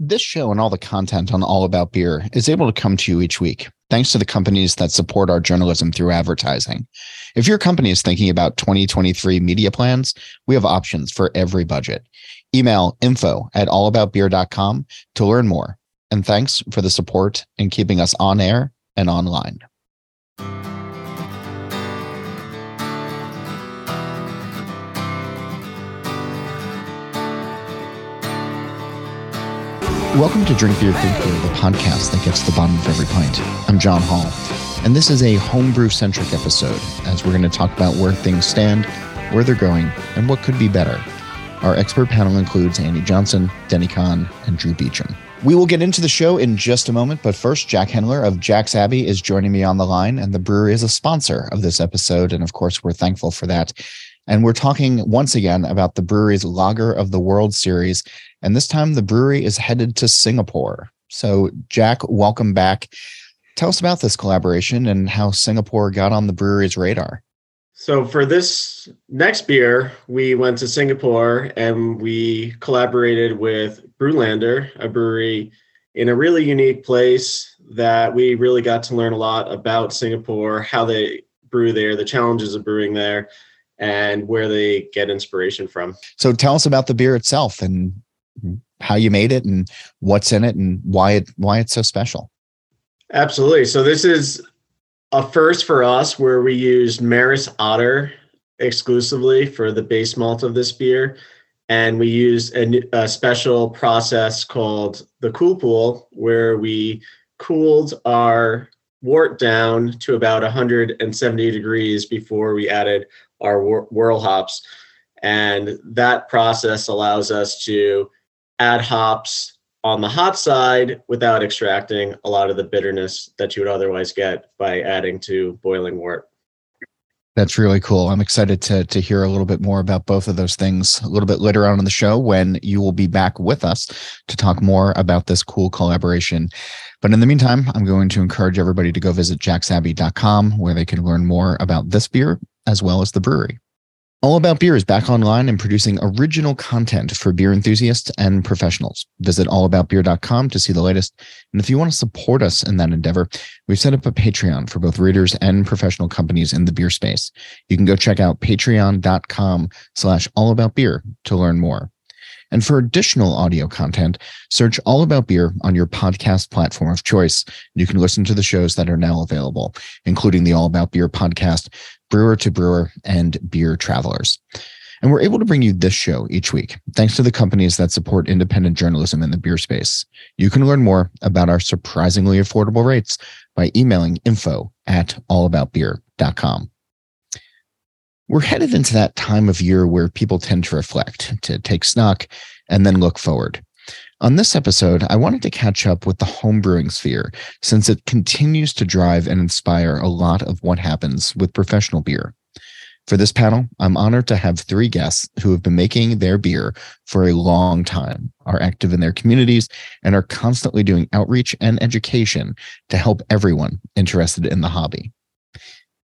This show and all the content on All About Beer is able to come to you each week thanks to the companies that support our journalism through advertising. If your company is thinking about 2023 media plans, we have options for every budget. Email info at allaboutbeer.com to learn more. And thanks for the support in keeping us on air and online. Welcome to Drink Beer Think Beer, the podcast that gets to the bottom of every pint. I'm John Holl, and this is a homebrew centric episode as we're going to talk about where things stand, where they're going, and what could be better. Our expert panel includes Annie Johnson, Denny Conn, and Drew Beechum. We will get into the show in just a moment, but first, Jack Hendler of Jack's Abbey is joining me on the line, and the brewery is a sponsor of this episode. And of course, we're thankful for that. And we're talking once again about the brewery's Lager of the World series. And this time the brewery is headed to Singapore. So, Jack, welcome back. Tell us about this collaboration and how Singapore got on the brewery's radar. So, for this next beer, we went to Singapore and we collaborated with Brewlander, a brewery in a really unique place that we really got to learn a lot about Singapore, how they brew there, the challenges of brewing there, and where they get inspiration from. So tell us about the beer itself and how you made it and what's in it and why it why it's so special. Absolutely. So this is a first for us where we used Maris Otter exclusively for the base malt of this beer. And we used a, a special process called the cool pool, where we cooled our wort down to about 170 degrees before we added our whirl hops. And that process allows us to add hops on the hot side without extracting a lot of the bitterness that you would otherwise get by adding to boiling wort. That's really cool. I'm excited to to hear a little bit more about both of those things a little bit later on in the show when you will be back with us to talk more about this cool collaboration. But in the meantime, I'm going to encourage everybody to go visit jacksabbey.com where they can learn more about this beer as well as the brewery. All About Beer is back online and producing original content for beer enthusiasts and professionals. Visit allaboutbeer.com to see the latest. And if you want to support us in that endeavor, we've set up a Patreon for both readers and professional companies in the beer space. You can go check out patreon.com slash allaboutbeer to learn more. And for additional audio content, search All About Beer on your podcast platform of choice. You can listen to the shows that are now available, including the All About Beer podcast, Brewer to Brewer, and Beer Travelers. And we're able to bring you this show each week, thanks to the companies that support independent journalism in the beer space. You can learn more about our surprisingly affordable rates by emailing info at allaboutbeer.com. We're headed into that time of year where people tend to reflect, to take stock, and then look forward. On this episode, I wanted to catch up with the homebrewing sphere since it continues to drive and inspire a lot of what happens with professional beer. For this panel, I'm honored to have three guests who have been making their beer for a long time, are active in their communities, and are constantly doing outreach and education to help everyone interested in the hobby.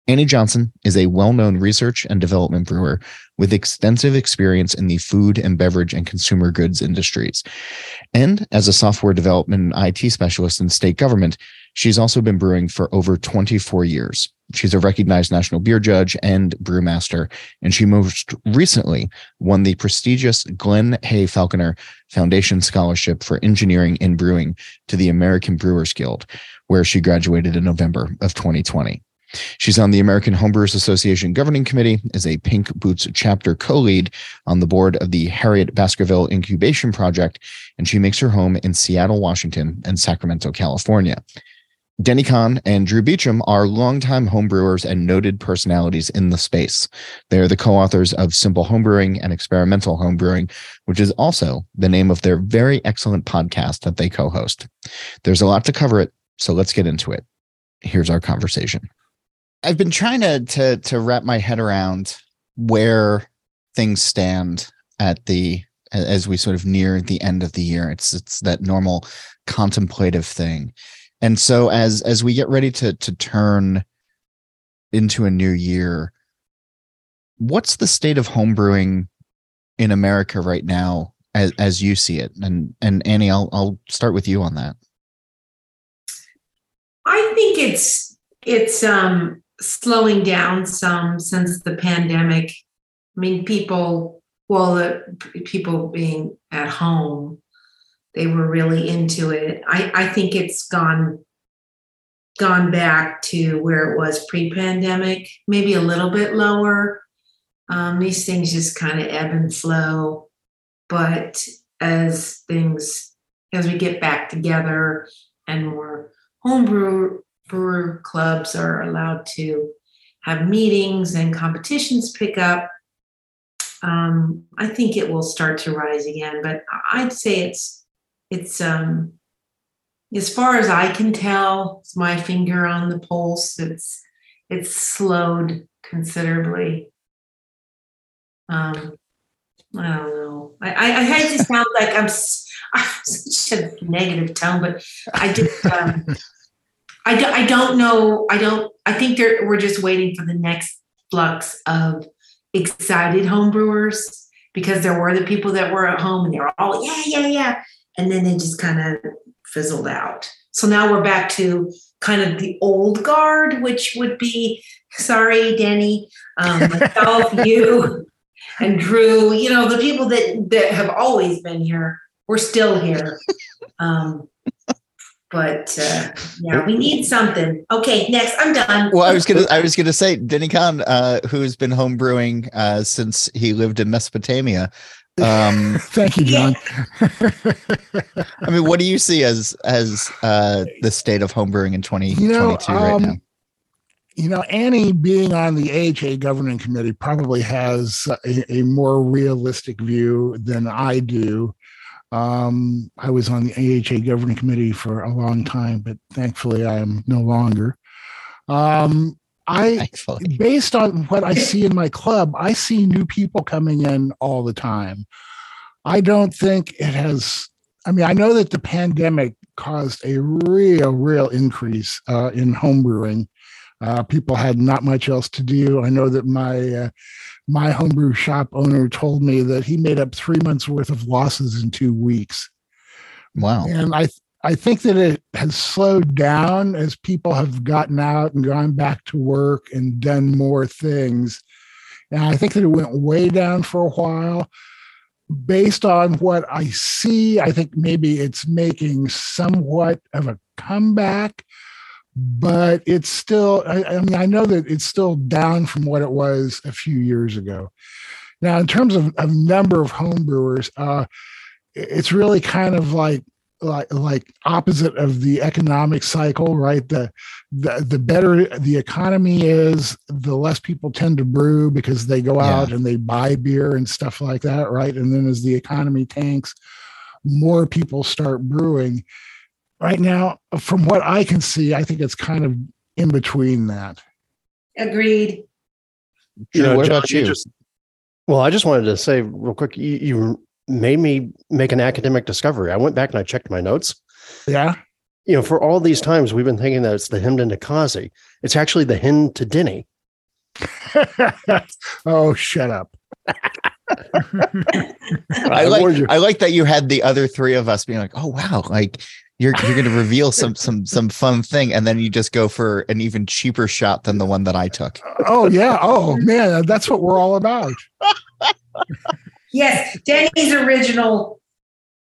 Annie Johnson is a well known research and development brewer with extensive experience in the food and beverage and consumer goods industries. And as a software development and IT specialist in state government, she's also been brewing for over 24 years. She's a recognized national beer judge and brewmaster, and she most recently won the prestigious Glen Hay Falconer Foundation Scholarship for Engineering in Brewing to the American Brewers Guild, where she graduated in November of 2020. She's on the American Homebrewers Association Governing Committee, is a Pink Boots chapter co-lead on the board of the Harriet Baskerville Incubation Project, and she makes her home in Seattle, Washington, and Sacramento, California. Denny Conn and Drew Beechum are longtime homebrewers and noted personalities in the space. They are the co-authors of Simple Homebrewing and Experimental Homebrewing, which is also the name of their very excellent podcast that they co-host. There's a lot to cover it, so let's get into it. Here's our conversation. I've been trying to to to wrap my head around where things stand at the as we sort of near the end of the year. It's it's that normal contemplative thing. And so as as we get ready to to turn into a new year, what's the state of homebrewing in America right now as, as you see it? And and Annie, I'll I'll start with you on that. I think it's it's um slowing down some since the pandemic. I mean, people, well, the people being at home, they were really into it. I, I think it's gone gone back to where it was pre-pandemic, maybe a little bit lower. Um, these things just kind of ebb and flow, but as things as we get back together and more homebrew brewer clubs are allowed to have meetings and competitions pick up, um, I think it will start to rise again. But I'd say it's it's um, as far as I can tell, it's my finger on the pulse. It's it's slowed considerably. Um, I don't know. I, I, I hate to sound like I'm, I'm such a negative tone, but I just um, I, do, I don't know. I don't. I think we're just waiting for the next flux of excited homebrewers because there were the people that were at home and they were all yeah yeah yeah, and then they just kind of fizzled out. So now we're back to kind of the old guard, which would be sorry, Denny, um, myself, you, and Drew. You know the people that that have always been here. We're still here. Um, but uh, yeah, we need something. Okay, next, I'm done. Well, I was gonna, I was gonna say, Denny Conn, uh, who's been homebrewing uh, since he lived in Mesopotamia. Um, Thank you, John. I mean, what do you see as as uh, the state of homebrewing in 2022 you know, um, right now? You know, Annie being on the AHA governing committee probably has a, a more realistic view than I do um, I was on the AHA governing committee for a long time, but thankfully I am no longer. Um, I, thankfully. based on what I see in my club, I see new people coming in all the time. I don't think it has. I mean, I know that the pandemic caused a real, real increase uh, in homebrewing. Uh, people had not much else to do. I know that my uh, my homebrew shop owner told me that he made up three months worth of losses in two weeks. Wow. And I I think that it has slowed down as people have gotten out and gone back to work and done more things. And I think that it went way down for a while. Based on what I see, I think maybe it's making somewhat of a comeback but it's still I, I, mean i know that it's still down from what it was a few years ago. Now in terms of, of number of homebrewers uh, it's really kind of like like like opposite of the economic cycle right? The, the the better the economy is the less people tend to brew because they go out yeah. and they buy beer and stuff like that right? And then as the economy tanks more people start brewing right now, from what I can see, I think it's kind of in between that. Agreed. You know, what John, about you? you just, well, I just wanted to say real quick, you, you made me make an academic discovery. I went back and I checked my notes. Yeah. You know, for all these times we've been thinking that it's the hymn to Ninkasi. It's actually the hymn to Denny. oh, shut up. I like I like that you had the other three of us being like, oh wow, like you're you're going to reveal some some some fun thing and then you just go for an even cheaper shot than the one that I took. Oh yeah. Oh man, that's what we're all about. yes, Denny's original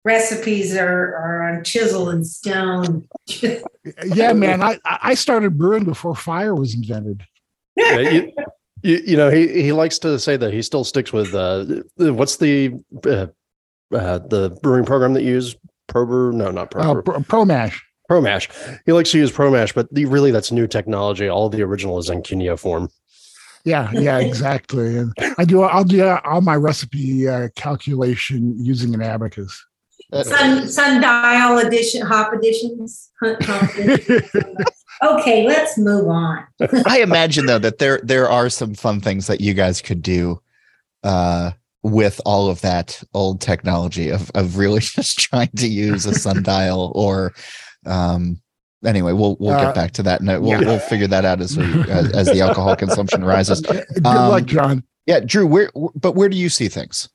recipes are, are on chisel and stone. yeah, man. I I started brewing before fire was invented. Yeah, you, you, you, know, he he likes to say that he still sticks with uh what's the uh, uh, the brewing program that you use Prober, no, not Prober. Oh, Pro Mash. Pro Mash. He likes to use Pro Mash, but the, really that's new technology. All the original is in cuneiform. Yeah, yeah, exactly. And I do. I'll do all my recipe uh, calculation using an abacus. Sun sundial edition, hop editions. okay, let's move on. I imagine though that there there are some fun things that you guys could do uh, with all of that old technology of of really just trying to use a sundial or um anyway we'll we'll uh, get back to that and we'll yeah. we'll figure that out as we as, as the alcohol consumption rises good um, luck john yeah drew where but where do you see things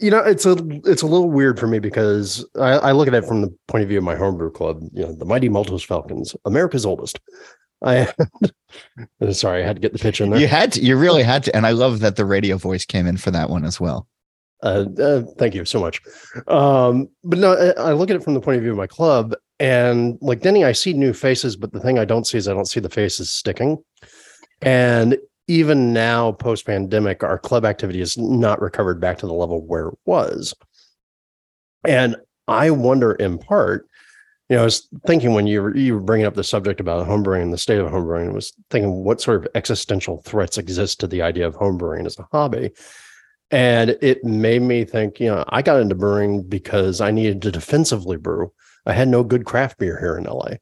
you know, it's a it's a little weird for me because I, I look at it from the point of view of my homebrew club. You know, the mighty Maltose Falcons, America's oldest. I sorry, I had to get the pitch in there. You had to, you really had to, and I love that the radio voice came in for that one as well. Uh, uh, thank you so much. Um, but no, I, I look at it from the point of view of my club, and like Denny, I see new faces, but the thing I don't see is I don't see the faces sticking. And even now, post pandemic, our club activity is not recovered back to the level where it was. And I wonder, in part, you know, I was thinking when you were, you were bringing up the subject about homebrewing and the state of homebrewing, I was thinking what sort of existential threats exist to the idea of homebrewing as a hobby. And it made me think, you know, I got into brewing because I needed to defensively brew. I had no good craft beer here in LA.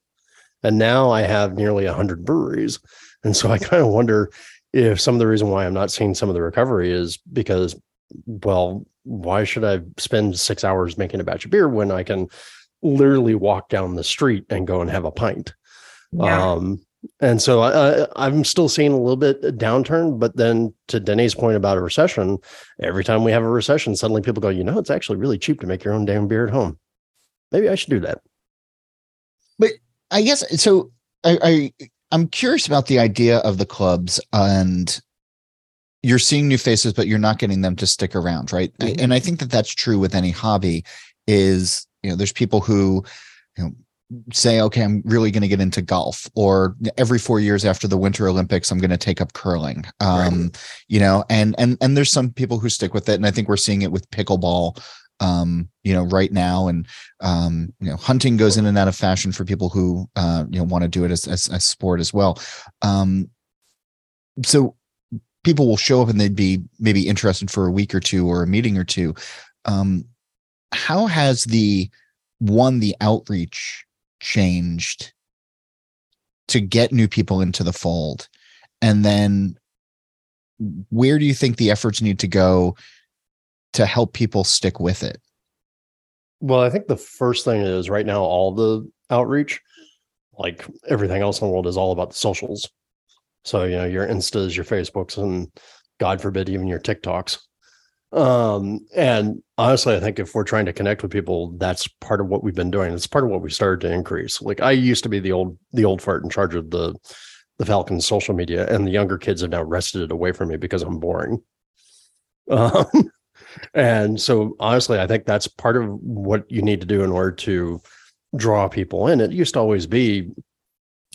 And now I have nearly 100 breweries. And so I kind of wonder if some of the reason why I'm not seeing some of the recovery is because, well, why should I spend six hours making a batch of beer when I can literally walk down the street and go and have a pint? Yeah. Um, and so I, I'm still seeing a little bit of downturn, but then to Denny's point about a recession, every time we have a recession, suddenly people go, you know, it's actually really cheap to make your own damn beer at home. Maybe I should do that. But I guess so. I, I I'm curious about the idea of the clubs and you're seeing new faces, but you're not getting them to stick around, right? Mhm. And I think that that's true with any hobby. Is you know, there's people who you know say, okay, I'm really going to get into golf, or every four years after the Winter Olympics, I'm going to take up curling. Um, You know, and and and there's some people who stick with it, and I think we're seeing it with pickleball. Um, you know, right now, and um, you know, hunting goes in and out of fashion for people who uh, you know want to do it as as a sport as well. Um, so people will show up and they'd be maybe interested for a week or two or a meeting or two. How has the one the outreach changed to get new people into the fold, and then where do you think the efforts need to go to help people stick with it? Well, I think the first thing is right now, all the outreach, like everything else in the world, is all about the socials. So, you know, your Instas, your Facebooks, and God forbid, even your TikToks. Um, and honestly, I think if we're trying to connect with people, that's part of what we've been doing. It's part of what we started to increase. Like I used to be the old the old fart in charge of the the Falcons social media, and the younger kids have now wrested it away from me because I'm boring. Um, and so honestly, I think that's part of what you need to do in order to draw people in. It used to always be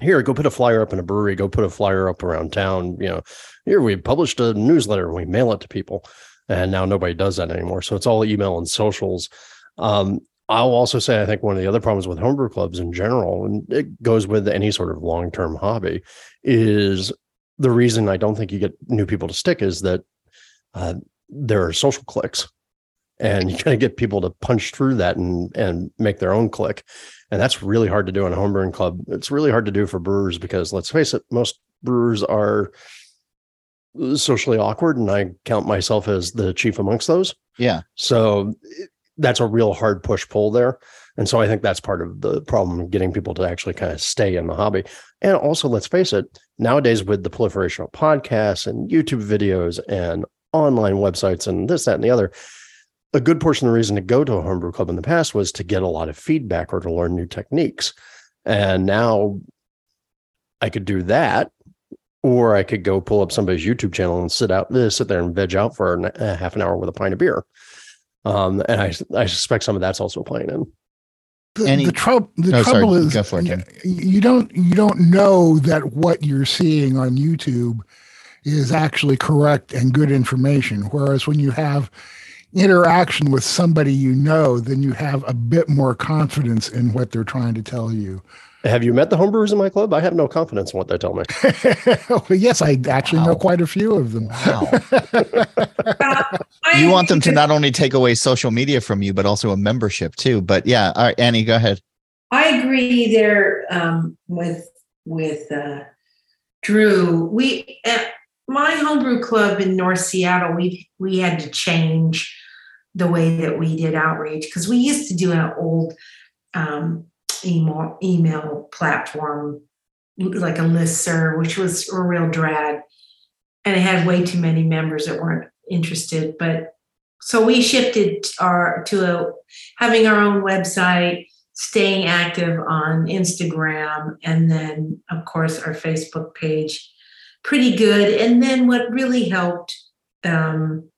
here, go put a flyer up in a brewery, go put a flyer up around town. You know, here we published a newsletter and we mail it to people. And now nobody does that anymore. So it's all email and socials. Um, I'll also say I think one of the other problems with homebrew clubs in general, and it goes with any sort of long-term hobby, is the reason I don't think you get new people to stick is that uh, there are social clicks and you kind of get people to punch through that and and make their own click and that's really hard to do in a homebrewing club it's really hard to do for brewers because let's face it most brewers are socially awkward and i count myself as the chief amongst those Yeah. so that's a real hard push pull there and so i think that's part of the problem getting people to actually kind of stay in the hobby and also let's face it nowadays with the proliferation of podcasts and youtube videos and online websites and this that and the other a good portion of the reason to go to a homebrew club in the past was to get a lot of feedback or to learn new techniques. And now I could do that, or I could go pull up somebody's YouTube channel and sit out, uh, sit there and veg out for an- a half an hour with a pint of beer. Um, and I, I suspect some of that's also playing in. The, Any- the, troub- the sorry. trouble is Go for it, you don't you don't know that what you're seeing on YouTube is actually correct and good information. Whereas when you have interaction with somebody you know, then you have a bit more confidence in what they're trying to tell you. Have you met the homebrewers in my club? I have no confidence in what they tell me. well, yes, I actually know quite a few of them. Wow. You want them to not only take away social media from you, but also a membership too. But yeah, all right, Annie, go ahead. I agree there um, with with uh, Drew. We at my homebrew club in North Seattle, we we had to change the way that we did outreach because we used to do an old um, email email platform like a listserv, which was a real drag, and it had way too many members that weren't interested. But so we shifted our to a, having our own website, staying active on Instagram, and then of course our Facebook page. Pretty good. And then what really helped um,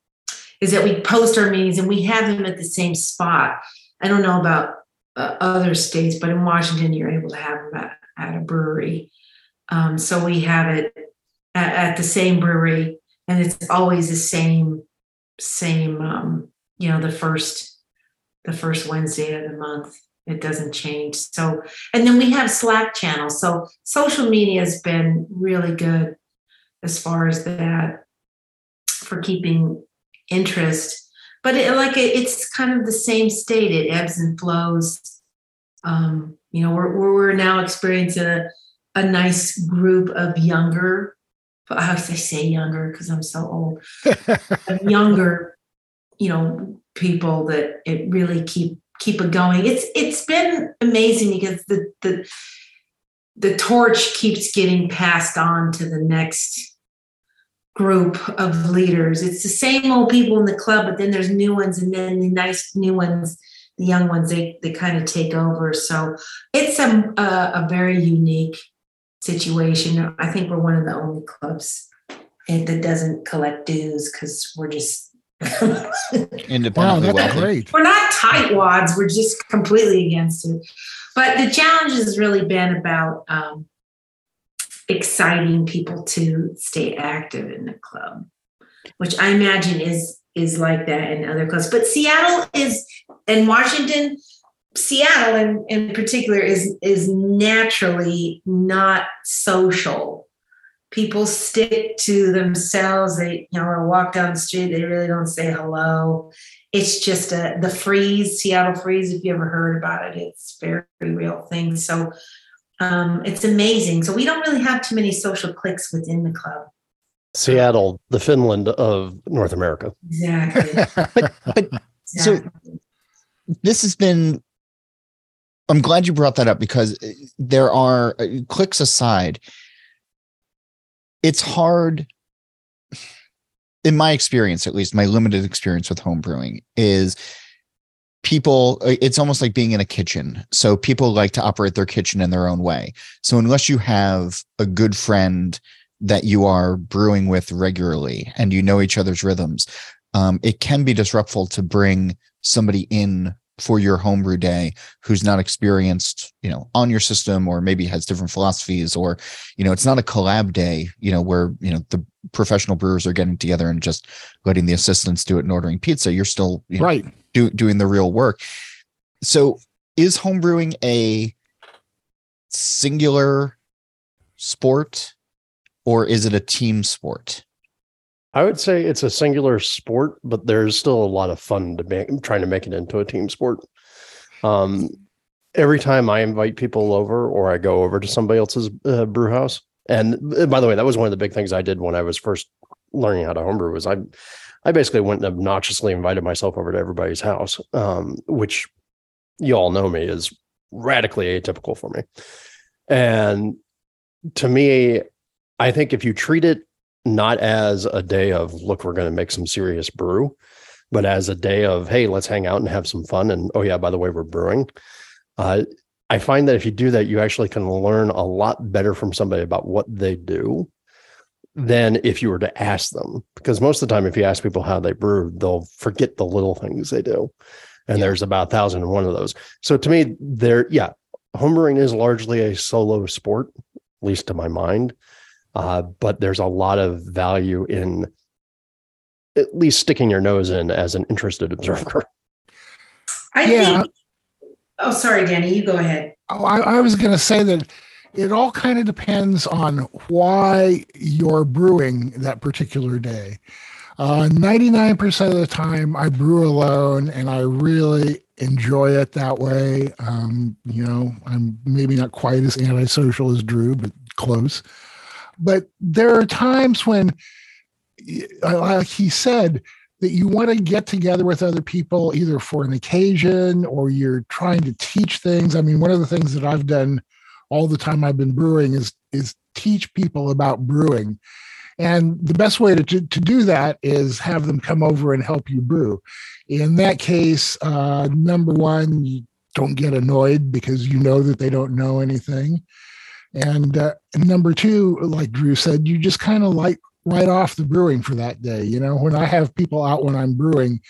is that we post our meetings and we have them at the same spot. I don't know about uh, other states, but in Washington, you're able to have them at, at a brewery. Um, so we have it at, at, the same brewery, and it's always the same, same. Um, you know, the first, the first Wednesday of the month. It doesn't change. So, and then we have Slack channels. So social media has been really good as far as that for keeping interest. But it, like it, it's kind of the same state. It ebbs and flows. Um, you know, we're we're now experiencing a, a nice group of younger. I have to say younger because I'm so old. younger, you know, people that it really keep keep it going. It's it's been amazing because the the the torch keeps getting passed on to the next group of leaders. It's the same old people in the club, but then there's new ones, and then the nice new ones, the young ones, they they kind of take over. So it's a a, a very unique situation. I think we're one of the only clubs that doesn't collect dues because we're just independently wow, that's wealthy. great. We're not tightwads. We're just completely against it. But the challenge has really been about um, exciting people to stay active in the club, which I imagine is is like that in other clubs. But Seattle is and Washington, Seattle in, in particular is is naturally not social. People stick to themselves. They, you know, walk down the street, they really don't say hello. It's just a the freeze, Seattle freeze, if you ever heard about it, it's very real thing. So um, it's amazing. So we don't really have too many social cliques within the club. Seattle, the Finland of North America. Exactly. but, but exactly. so this has been. I'm glad you brought that up because there are clicks aside. It's hard in my experience, at least my limited experience with home brewing, is people uh, it's almost like being in a kitchen. So people like to operate their kitchen in their own way. So unless you have a good friend that you are brewing with regularly and you know each other's rhythms um, it can be disruptful to bring somebody in for your homebrew day who's not experienced you know on your system or maybe has different philosophies or you know it's not a collab day you know where you know the professional brewers are getting together and just letting the assistants do it and ordering pizza. You're still you know, right do, doing the real work. So is homebrewing a singular sport or is it a team sport? I would say it's a singular sport, but there's still a lot of fun to make, trying to make it into a team sport. Um, every time I invite people over or I go over to somebody else's uh, brew house, and uh, by the way, that was one of the big things I did when I was first learning how to homebrew was I I basically went and obnoxiously invited myself over to everybody's house, um, which you all know me is radically atypical for me. And to me, I think if you treat it not as a day of, look, we're going to make some serious brew, but as a day of, hey, let's hang out and have some fun. And oh, yeah, by the way, we're brewing. Uh, I find that if you do that, you actually can learn a lot better from somebody about what they do than if you were to ask them. Because most of the time, if you ask people how they brew, they'll forget the little things they do. And yeah. there's about a thousand and one of those. So to me, there, yeah, homebrewing is largely a solo sport, at least to my mind. Uh, but there's a lot of value in at least sticking your nose in as an interested observer. I yeah. think. Oh, sorry, Danny. You go ahead. Oh, I, I was going to say that it all kind of depends on why you're brewing that particular day. Uh, 99% of the time, I brew alone and I really enjoy it that way. Um, you know, I'm maybe not quite as antisocial as Drew, but close. But there are times when, like he said, that you want to get together with other people either for an occasion or you're trying to teach things. I mean, one of the things that I've done all the time I've been brewing is is teach people about brewing. And the best way to, to, to do that is have them come over and help you brew. In that case, uh, number one, you don't get annoyed because you know that they don't know anything. And, uh, and number two, like Drew said, you just kind of like write off the brewing for that day. You know, when I have people out when I'm brewing,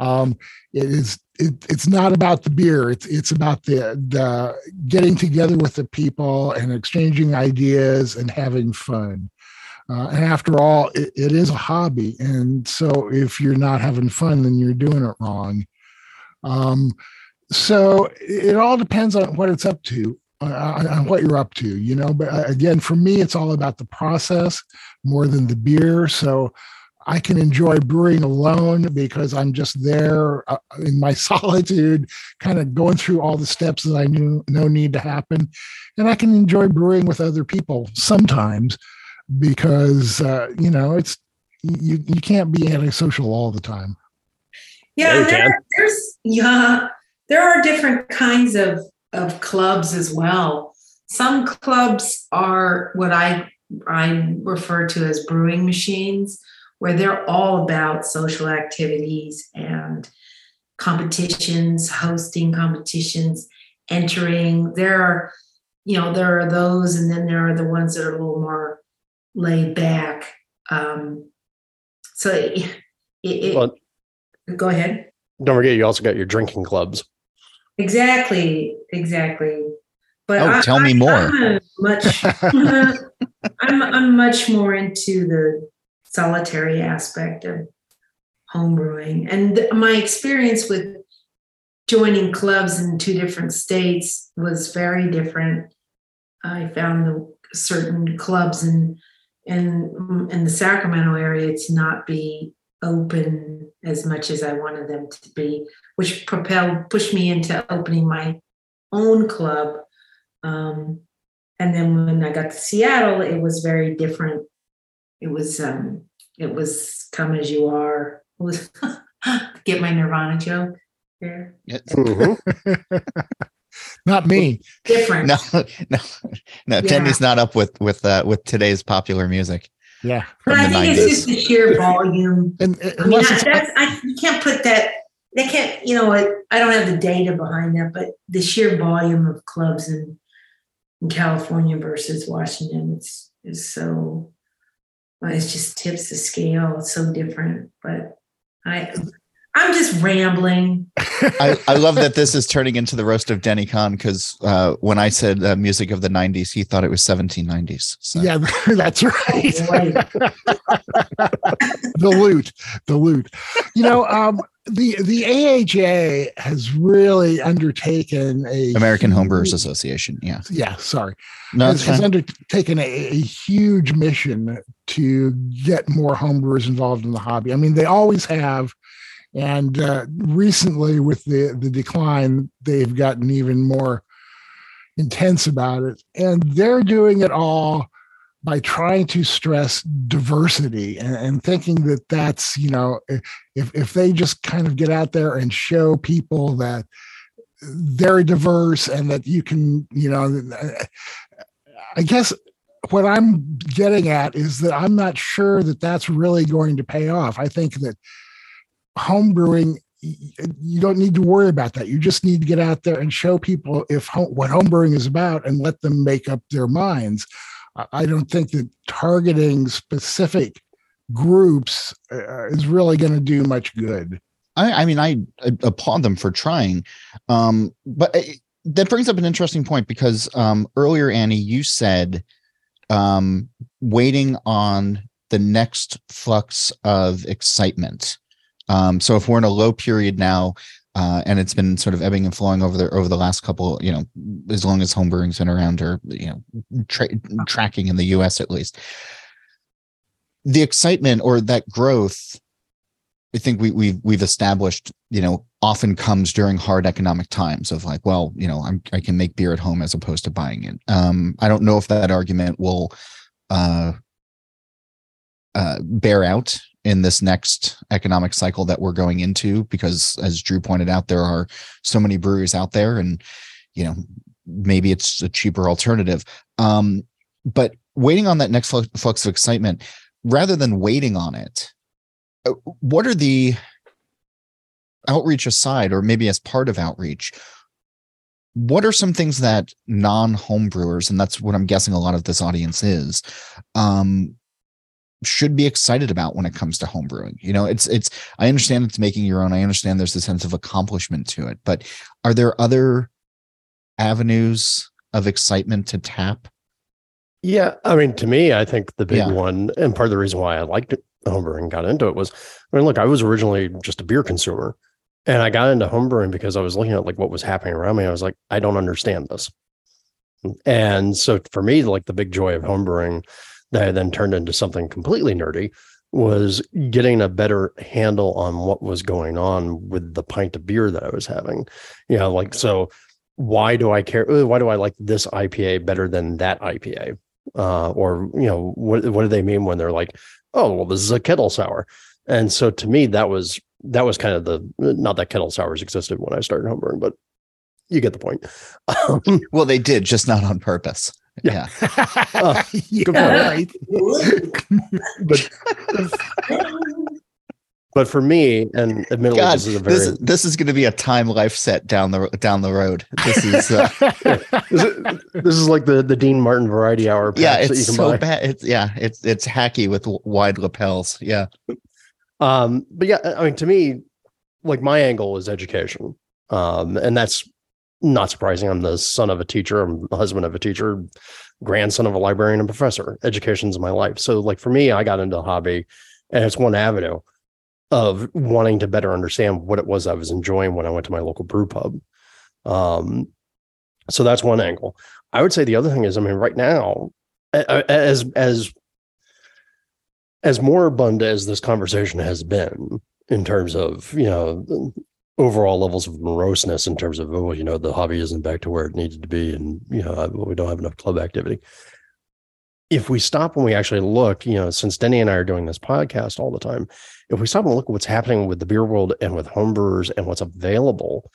um, it is it, it's not about the beer. It's it's about the the getting together with the people and exchanging ideas and having fun. Uh, and after all, it, it is a hobby, and so if you're not having fun, then you're doing it wrong. Um, so it all depends on what it's up to, uh, on what you're up to, you know. But uh, again, for me, it's all about the process more than the beer. So I can enjoy brewing alone because I'm just there uh, in my solitude, kind of going through all the steps that I knew no need to happen, and I can enjoy brewing with other people sometimes because uh, you know it's you you can't be antisocial all the time. Yeah, there, there's yeah, there are different kinds of of clubs as well. Some clubs are what I I refer to as brewing machines where they're all about social activities and competitions, hosting competitions, entering. There are, you know, there are those, and then there are the ones that are a little more laid back. Um, so it, it, well, go ahead. Don't forget, you also got your drinking clubs. Exactly, exactly. But oh, I, tell me I, more. I'm much, I'm I'm much more into the solitary aspect of homebrewing. And th- my experience with joining clubs in two different states was very different. I found the certain clubs in in in the Sacramento area to not be open as much as I wanted them to be, which propelled pushed me into opening my own club. Um, and then when I got to Seattle, it was very different it was um it was come as you are. It was get my Nirvana joke there. Mm-hmm. not me. Different. No, no, no. Yeah. Tendy's not up with with uh, with today's popular music. Yeah, but I think 90s. it's just the sheer volume. and, and I mean, I, that's I you can't put that. They can't. You know, I, I don't have the data behind that, but the sheer volume of clubs in in California versus Washington, it's is so well, it just tips the scale. It's so different. But I I'm just rambling. I, I love that this is turning into the roast of Denny Conn because uh, when I said uh, music of the 90s, he thought it was 1790s. So. Yeah, that's right. the loot, the loot. You know, um, the the AHA has really undertaken a American Homebrewers Association. Yeah, yeah. Sorry, no, has, has undertaken a, a, huge mission to get more homebrewers involved in the hobby. I mean, they always have, and uh, recently with the the decline, they've gotten even more intense about it, and they're doing it all by trying to stress diversity and, and, thinking that that's you know if if they just kind of get out there and show people that they're diverse and that you can you know i guess what i'm getting at is that i'm not sure that that's really going to pay off. I think that homebrewing you don't need to worry about that. You just need to get out there and show people if what homebrewing is about and let them make up their minds I don't think that targeting specific groups uh, is really going to do much good. I, I, mean, I, I applaud them for trying, um, but it, that brings up an interesting point because um, earlier, Annie, you said um, waiting on the next flux of excitement. Um, so if we're in a low period now, uh, and it's been sort of ebbing and flowing over the over the last couple, you know, as long as homebrewing's been around, or you know, tra- tracking in the U.S. at least. The excitement or that growth, I think we we've we've established, you know, often comes during hard economic times of like, well, you know, I'm I can make beer at home as opposed to buying it. Um, I don't know if that argument will uh, uh, bear out in this next economic cycle that we're going into because as drew pointed out there are so many breweries out there and you know maybe it's a cheaper alternative um, but waiting on that next flux of excitement rather than waiting on it, uh, what are the outreach aside, or maybe as part of outreach? What are some things that non homebrewers, and that's what I'm guessing a lot of this audience is, um, should be excited about when it comes to homebrewing? You know, it's it's. I understand it's making your own. I understand there's a sense of accomplishment to it, but are there other avenues of excitement to tap? Yeah, I mean, to me, I think the big Yeah. one, and part of the reason why I liked homebrewing, got into it was, I mean, look, I was originally just a beer consumer, and I got into homebrewing because I was looking at like what was happening around me. I was like, I don't understand this, and so for me, like the big joy of homebrewing that I then turned into something completely nerdy was getting a better handle on what was going on with the pint of beer that I was having. You know, like so. Why do I care? Why do I like this IPA better than that IPA? uh, or you know what what do they mean when they're like oh well this is a kettle sour and so to me that was that was kind of the not that kettle sours existed when i started homebrewing but you get the point um, Well, they did, just not on purpose. Yeah. Yeah. Oh, yeah, right. but but for me and admittedly God, this is a very this this is going to be a time life set down the down the road. This is uh, this, is, this is like the the dean martin variety hour yeah, packs that you it's can so buy. bad. It's yeah, it's it's hacky with wide lapels. Yeah, Um, but yeah, I mean, to me, like my angle is education. Um, and that's not surprising. I'm the son of a teacher, I'm the husband of a teacher, grandson of a librarian and professor. Education's my life. So, like for me, I got into a hobby, and it's one avenue of wanting to better understand what it was I was enjoying when I went to my local brew pub. Um, so that's one angle. I would say the other thing is, I mean, right now, as as as moribund as this conversation has been in terms of you know overall levels of moroseness in terms of oh you know the hobby isn't back to where it needed to be and you know uh, we don't have enough club activity. If we stop and we actually look you know since denny and i are doing this podcast all the time if we stop and look at what's happening with the beer world and with homebrewers and what's available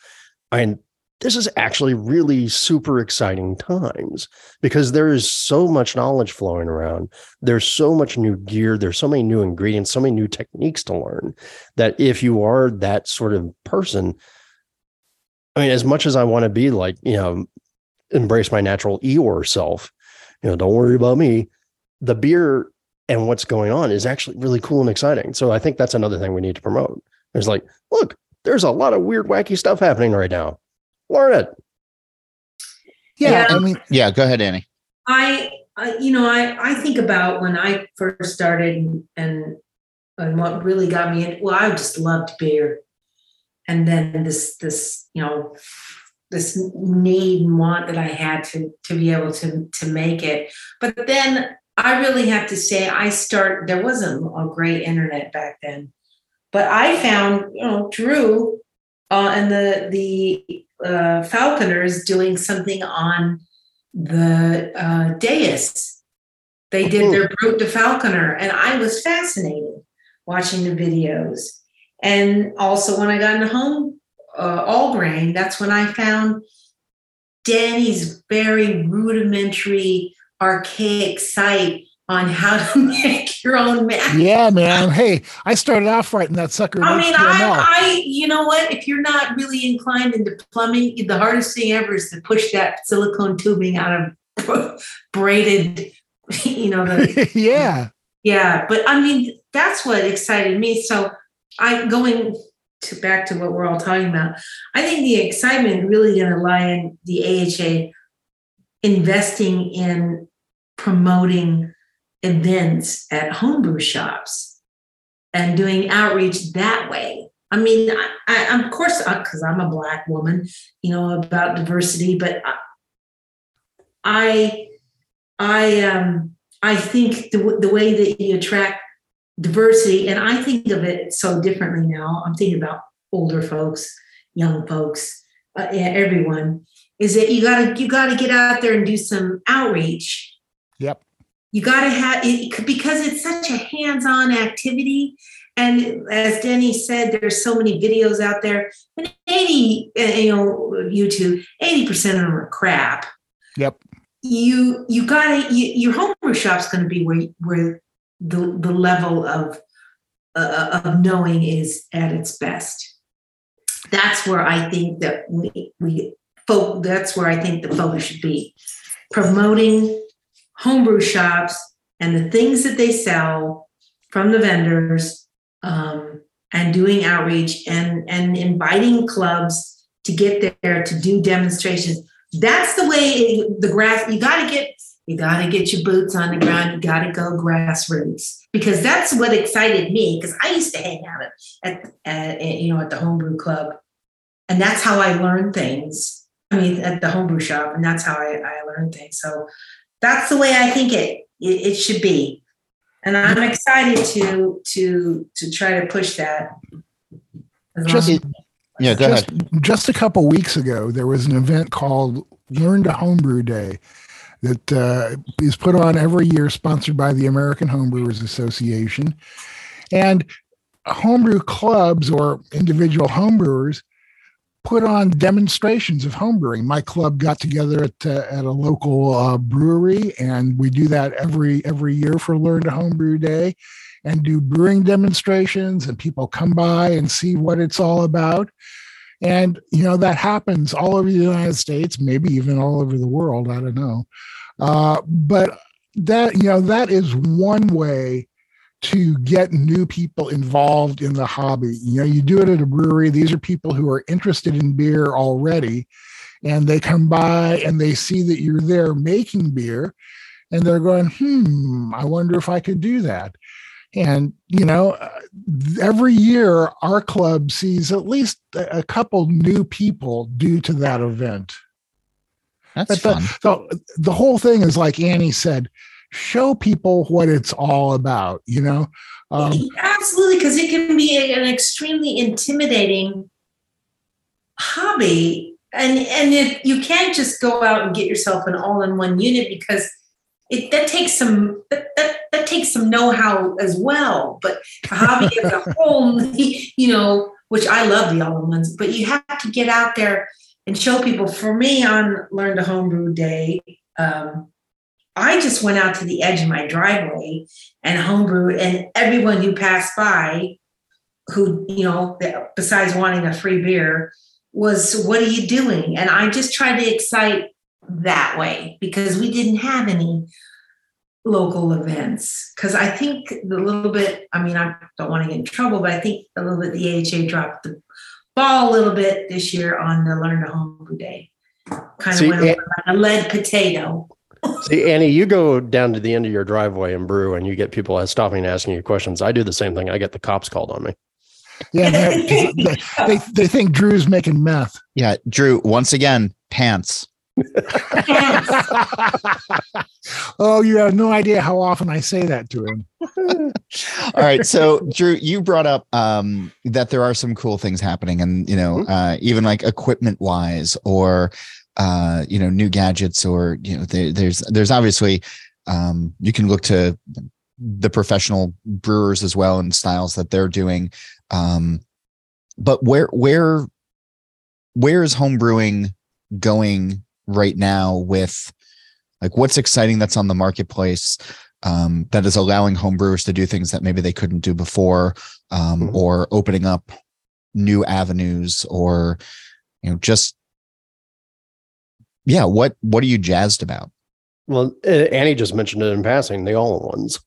i this is actually really super exciting times because there is so much knowledge flowing around. There's so much new gear. There's so many new ingredients so many new techniques to learn that if you are that sort of person i mean as much as i want to be like you know embrace my natural eeyore self you know don't worry about me. The beer and what's going on is actually really cool and exciting. So i think that's another thing we need to promote. There's like look there's a lot of weird wacky stuff happening right now learn it yeah, Yeah. I mean, yeah. Go ahead, Annie. I, I you know, I, I think about when I first started and, and and what really got me in. Well, I just loved beer, and then this this you know this need and want that I had to to be able to to make it. But then I really have to say I start. There wasn't a great internet back then, but I found you know Drew uh, and the the uh, Falconers doing something on the uh, dais. They did their Brute de Falconer, and I was fascinated watching the videos. And also, when I got into home, uh, all grain, that's when I found Danny's very rudimentary, archaic site on how to make your own math. yeah, man. Hey, I started off writing that sucker. I mean, HTML. I, I, you know what? If you're not really inclined into plumbing, the hardest thing ever is to push that silicone tubing out of braided, you know, the, yeah. yeah. But I mean, that's what excited me. So I going to back to what we're all talking about. I think the excitement really going to lie in the AHA investing in promoting events at homebrew shops and doing outreach that way. I mean, I, I of course, because I'm a black woman, you know, about diversity, but I, I, um, I think the the way that you attract diversity, and I think of it so differently now. I'm thinking about older folks, young folks, uh, everyone. Is that you got to you got to get out there and do some outreach. You got to have it because it's such a hands-on activity and as denny said there's so many videos out there and 80 uh, you know youtube 80% of them are crap Yep. you you got to you, your homebrew shop's going to be where where the the level of uh, of knowing is at its best. That's where I think that we we folk. That's where I think the focus should be promoting homebrew shops and the things that they sell from the vendors um, and doing outreach and and inviting clubs to get there to do demonstrations. That's the way the grass you got to get you got to get your boots on the ground you got to go grassroots. Because that's what excited me because i used to hang out at, at, at you know at the homebrew club. And that's how i learned things. I mean at the homebrew shop and that's how i, I learned things. So that's the way i think it, it, it should be and i'm excited to to to try to push that just, yeah, go just, ahead. Just a couple weeks ago, there was an event called Learn to Homebrew Day that uh, is put on every year, sponsored by the American Homebrewers Association. And homebrew clubs or individual homebrewers put on demonstrations of homebrewing. My club got together at, uh, at a local uh, brewery, and we do that every every year for Learn to Homebrew Day and do brewing demonstrations and people come by and see what it's all about and you know that happens all over the united states maybe even all over the world i don't know uh, but that you know that is one way to get new people involved in the hobby you know you do it at a brewery these are people who are interested in beer already and they come by and they see that you're there making beer and they're going hmm i wonder if i could do that and, you know, uh, every year our club sees at least a couple new people due to that event. That's but fun. The, the, the whole thing is like Annie said, show people what it's all about, you know? Um, Absolutely, because it can be an extremely intimidating hobby. And and if you can't just go out and get yourself an all-in-one unit because it that takes some that, that, that takes some know-how as well but the hobby as a whole you know which i love the all-in-ones but you have to get out there and show people for me on learn to homebrew day um, i just went out to the edge of my driveway and homebrewed and everyone who passed by who you know besides wanting a free beer was what are you doing and i just tried to excite that way because we didn't have any local events. Because I think a little bit, I mean, I don't want to get in trouble, but I think a little bit the AHA dropped the ball a little bit this year on the Learn to Homebrew Day. Kind of went like a lead potato. See, Annie, you go down to the end of your driveway and brew, and you get people stopping and asking you questions. I do the same thing. I get the cops called on me. Yeah, they, they, they think Drew's making meth. Yeah, Drew. Once again, pants. oh, you have no idea how often I say that to him. All right. So, Drew, you brought up um, that there are some cool things happening, and you know, mm-hmm. uh, even like equipment wise, or uh, you know, new gadgets, or you know, there, there's there's obviously um, you can look to the professional brewers as well and styles that they're doing. Um, but where where where is home brewing going right now with like what's exciting that's on the marketplace um, that is allowing homebrewers to do things that maybe they couldn't do before um, mm-hmm. or opening up new avenues or you know just yeah what what are you jazzed about? Well annie just mentioned it in passing the all in ones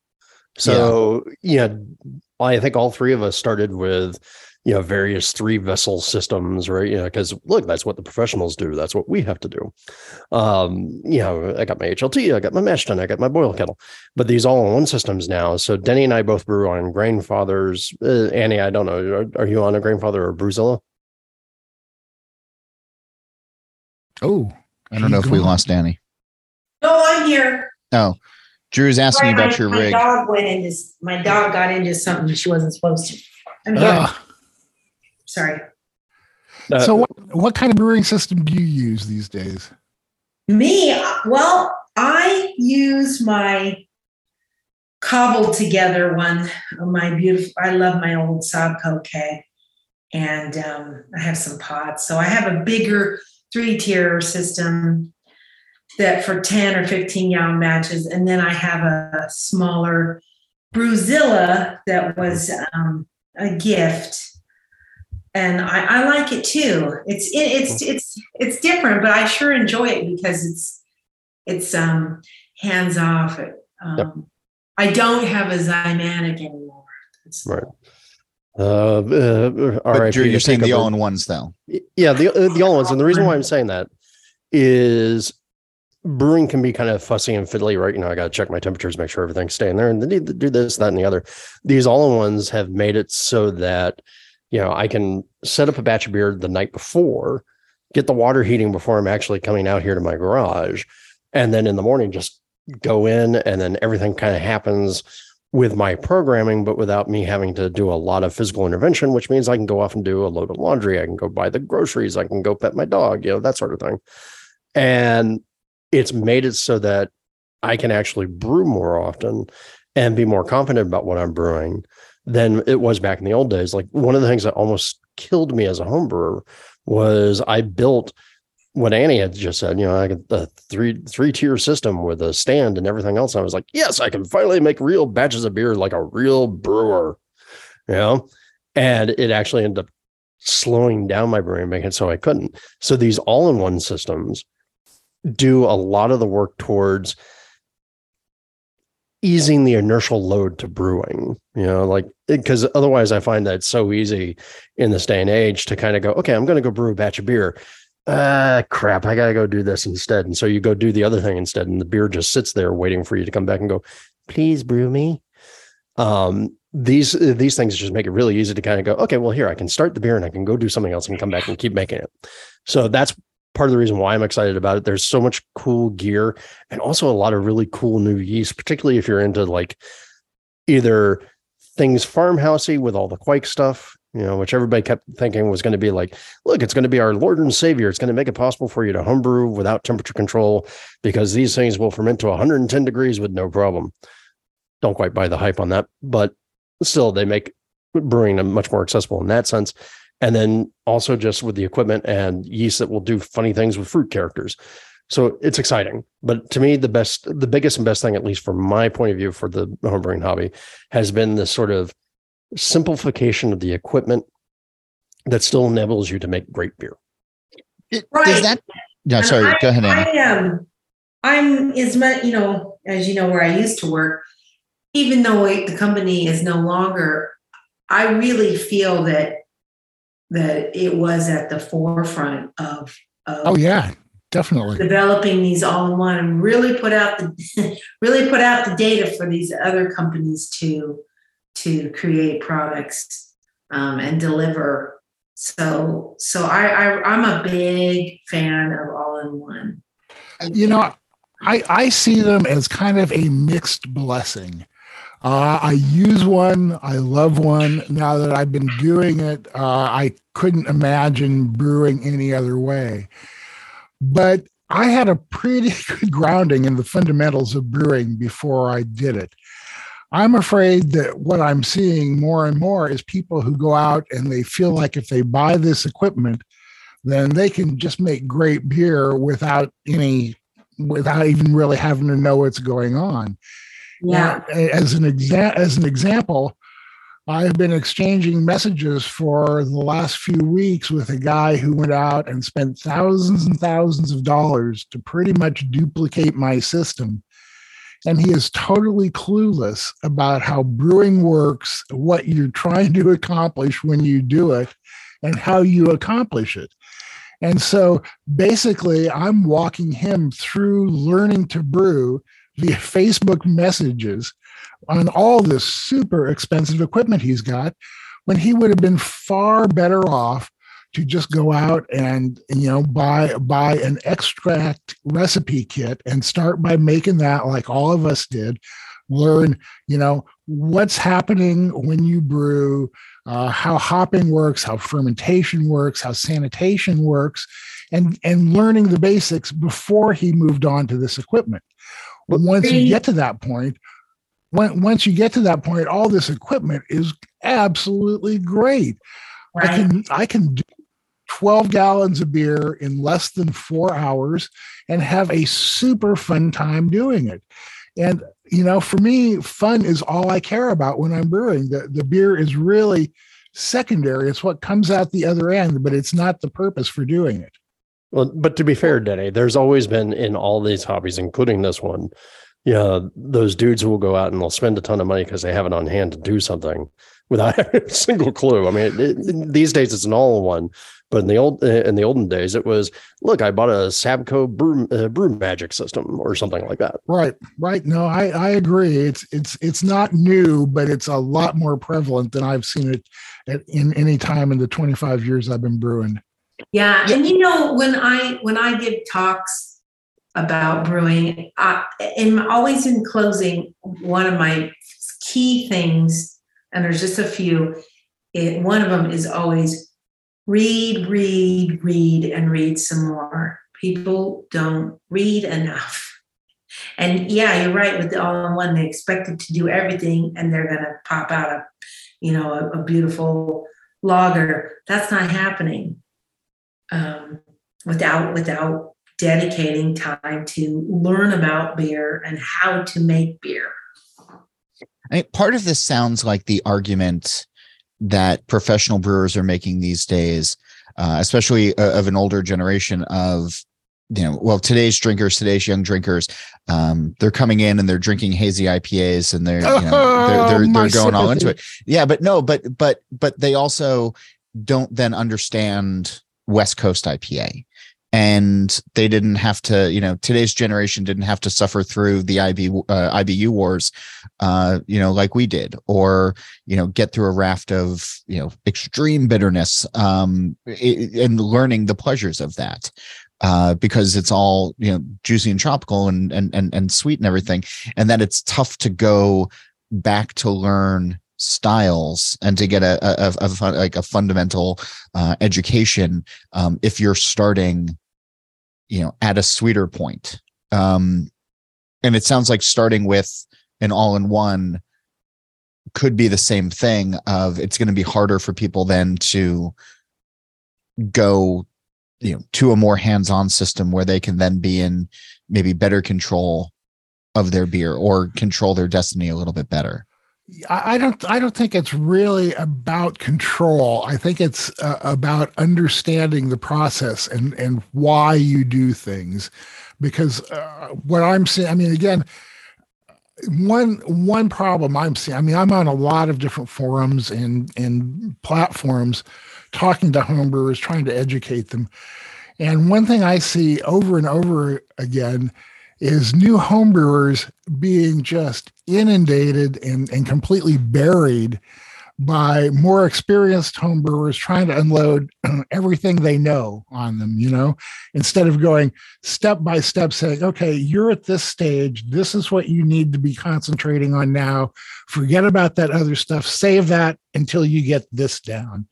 so yeah. yeah i think all three of us started with you know various three vessel systems right? You know because look that's what the professionals do. That's what we have to do. Um you know i got my hlt i got my mash tun i got my boil kettle. But these all in one systems now so denny and i both brew on Grainfather's uh, annie i don't know are, are, you on a Grainfather or brewzilla? Oh i don't know if we lost danny no i'm here oh drew's asking Sorry, about my, your my rig dog went into my dog got into something she wasn't supposed to i'm here uh. Sorry. Uh, so, what, what kind of brewing system do you use these days? Me, well, I use my cobbled together one. My beautiful, I love my old Sabco keg, and um, I have some pots. So I have a bigger three tier system that for 10 or 15 young matches, and then I have a smaller Brewzilla that was um, a gift. And I, I like it too. It's it, it's it's it's different, but I sure enjoy it because it's it's um hands off. Um, yep. I don't have a Zymatic anymore. It's, right. Uh, uh, all right. Drew, you're saying the all-in-ones, though. Yeah, the uh, the all-in-ones, and the reason why I'm saying that is brewing can be kind of fussy and fiddly, right? You know, I got to check my temperatures, make sure everything's staying there, and to do this, that, and the other. These all-in-ones have made it so that you know I can set up a batch of beer the night before, get the water heating before I'm actually coming out here to my garage, and then in the morning just go in, and then everything kind of happens with my programming, but without me having to do a lot of physical intervention, which means I can go off and do a load of laundry. I can go buy the groceries. I can go pet my dog, you know, that sort of thing. And it's made it so that I can actually brew more often and be more confident about what I'm brewing than it was back in the old days. Like one of the things that almost killed me as a home brewer was I built what Annie had just said, you know, I got the three three tier system with a stand and everything else. I was like, yes, I can finally make real batches of beer like a real brewer, you know, and it actually ended up slowing down my brewing, making so I couldn't. So these all in one systems do a lot of the work towards easing the inertial load to brewing you know like because otherwise i find that it's so easy in this day and age to kind of go okay i'm going to go brew a batch of beer ah, crap, I got to go do this instead. And so you go do the other thing instead. And the beer just sits there waiting for you to come back and go, please brew me. Um, these these things just make it really easy to kind of go, okay, well, here I can start the beer and I can go do something else and come back and keep making it. So that's part of the reason why I'm excited about it. There's so much cool gear and also a lot of really cool new yeast, particularly if you're into like either things farmhousey with all the kveik stuff you know, which everybody kept thinking was going to be like, look, it's going to be our Lord and Savior. It's going to make it possible for you to homebrew without temperature control because these things will ferment to 110 degrees with no problem. Don't quite buy the hype on that, but still, they make brewing much more accessible in that sense. And then also just with the equipment and yeast that will do funny things with fruit characters. So it's exciting. But to me, the best, the biggest and best thing, at least from my point of view for the homebrewing hobby, has been this sort of simplification of the equipment that still enables you to make great beer. right. Does that? Yeah, sorry. I, go ahead, Anna. I am. Um, I'm as much, you know, as you know, where I used to work. Even though the company is no longer, I really feel that that it was at the forefront of. of oh yeah, definitely developing these all in one and really put out the really put out the data for these other companies to to create products um, and deliver. So, so I, I I'm a big fan of all in one. You know, I I see them as kind of a mixed blessing. Uh, I use one. I love one. Now that I've been doing it, uh, I couldn't imagine brewing any other way. But I had a pretty good grounding in the fundamentals of brewing before I did it. I'm afraid that what I'm seeing more and more is people who go out and they feel like if they buy this equipment, then they can just make great beer without any, without even really having to know what's going on. Yeah. Now, eh, as an exa- as an example, I've been exchanging messages for the last few weeks with a guy who went out and spent thousands and thousands of dollars to pretty much duplicate my system and he is totally clueless about how brewing works, what you're trying to accomplish when you do it, and how you accomplish it. And so basically, I'm walking him through learning to brew via Facebook messages on all this super expensive equipment he's got when he would have been far better off to just go out and you know buy buy an extract recipe kit and start by making that like all of us did. Learn you know what's happening when you brew uh, how hopping works how fermentation works how sanitation works and and learning the basics before he moved on to this equipment. But once you get to that point when, once you get to that point all this equipment is absolutely great. Right. i can i can do 12 gallons of beer in less than four hours and have a super fun time doing it. And you know, for me, fun is all I care about when I'm brewing. The the beer is really secondary. It's what comes out the other end, but it's not the purpose for doing it. Well, but to be fair, Denny, there's always been in all these hobbies, including this one, yeah, those dudes will go out and they'll spend a ton of money because they have it on hand to do something without a single clue. I mean, it, it, these days it's an all-in-one, but in the old in the olden days it was, look, I bought a Sabco brew uh, brew magic system or something like that. Right, right. No, I I agree. It's it's it's not new, but it's a lot more prevalent than I've seen it at, in any time in the 25 years I've been brewing. Yeah, and you know when I when I give talks about brewing. I, am always in closing, one of my key things, and there's just a few, it, one of them is always read, read, read, and read some more. People don't read enough. And yeah, you're right with the all-in-one. They expected to do everything, and they're going to pop out a, you know, a, a beautiful logger. That's not happening um, without without dedicating time to learn about beer and how to make beer. I mean, part of this sounds like the argument that professional brewers are making these days, uh, especially uh, of an older generation of you know, well, today's drinkers, today's young drinkers, um, they're coming in and they're drinking hazy IPAs and they're, you know, they're, they're, they're going all into it. Yeah, but no, but, but, but they also don't then understand West Coast IPA and they didn't have to you know today's generation didn't have to suffer through the IB, uh, ibu wars uh, you know like we did or you know get through a raft of you know extreme bitterness um, and learning the pleasures of that uh, because it's all you know juicy and tropical and and and, and sweet and everything and that it's tough to go back to learn styles and to get a, a, a, like a fundamental uh, education um, if you're starting you know at a sweeter point. Um, and it sounds like starting with an all-in-one could be the same thing of it's going to be harder for people then to go you know to a more hands-on system where they can then be in maybe better control of their beer or control their destiny a little bit better I don't. I don't think it's really about control. I think it's uh, about understanding the process and and why you do things. Because uh, what I'm seeing, I mean, again, one one problem I'm seeing. I mean, I'm on a lot of different forums and and platforms, talking to homebrewers, trying to educate them. And one thing I see over and over again is new homebrewers being just inundated and, and completely buried by more experienced homebrewers trying to unload everything they know on them, you know, instead of going step by step saying, okay, you're at this stage. This is what you need to be concentrating on now. Forget about that other stuff. Save that until you get this down.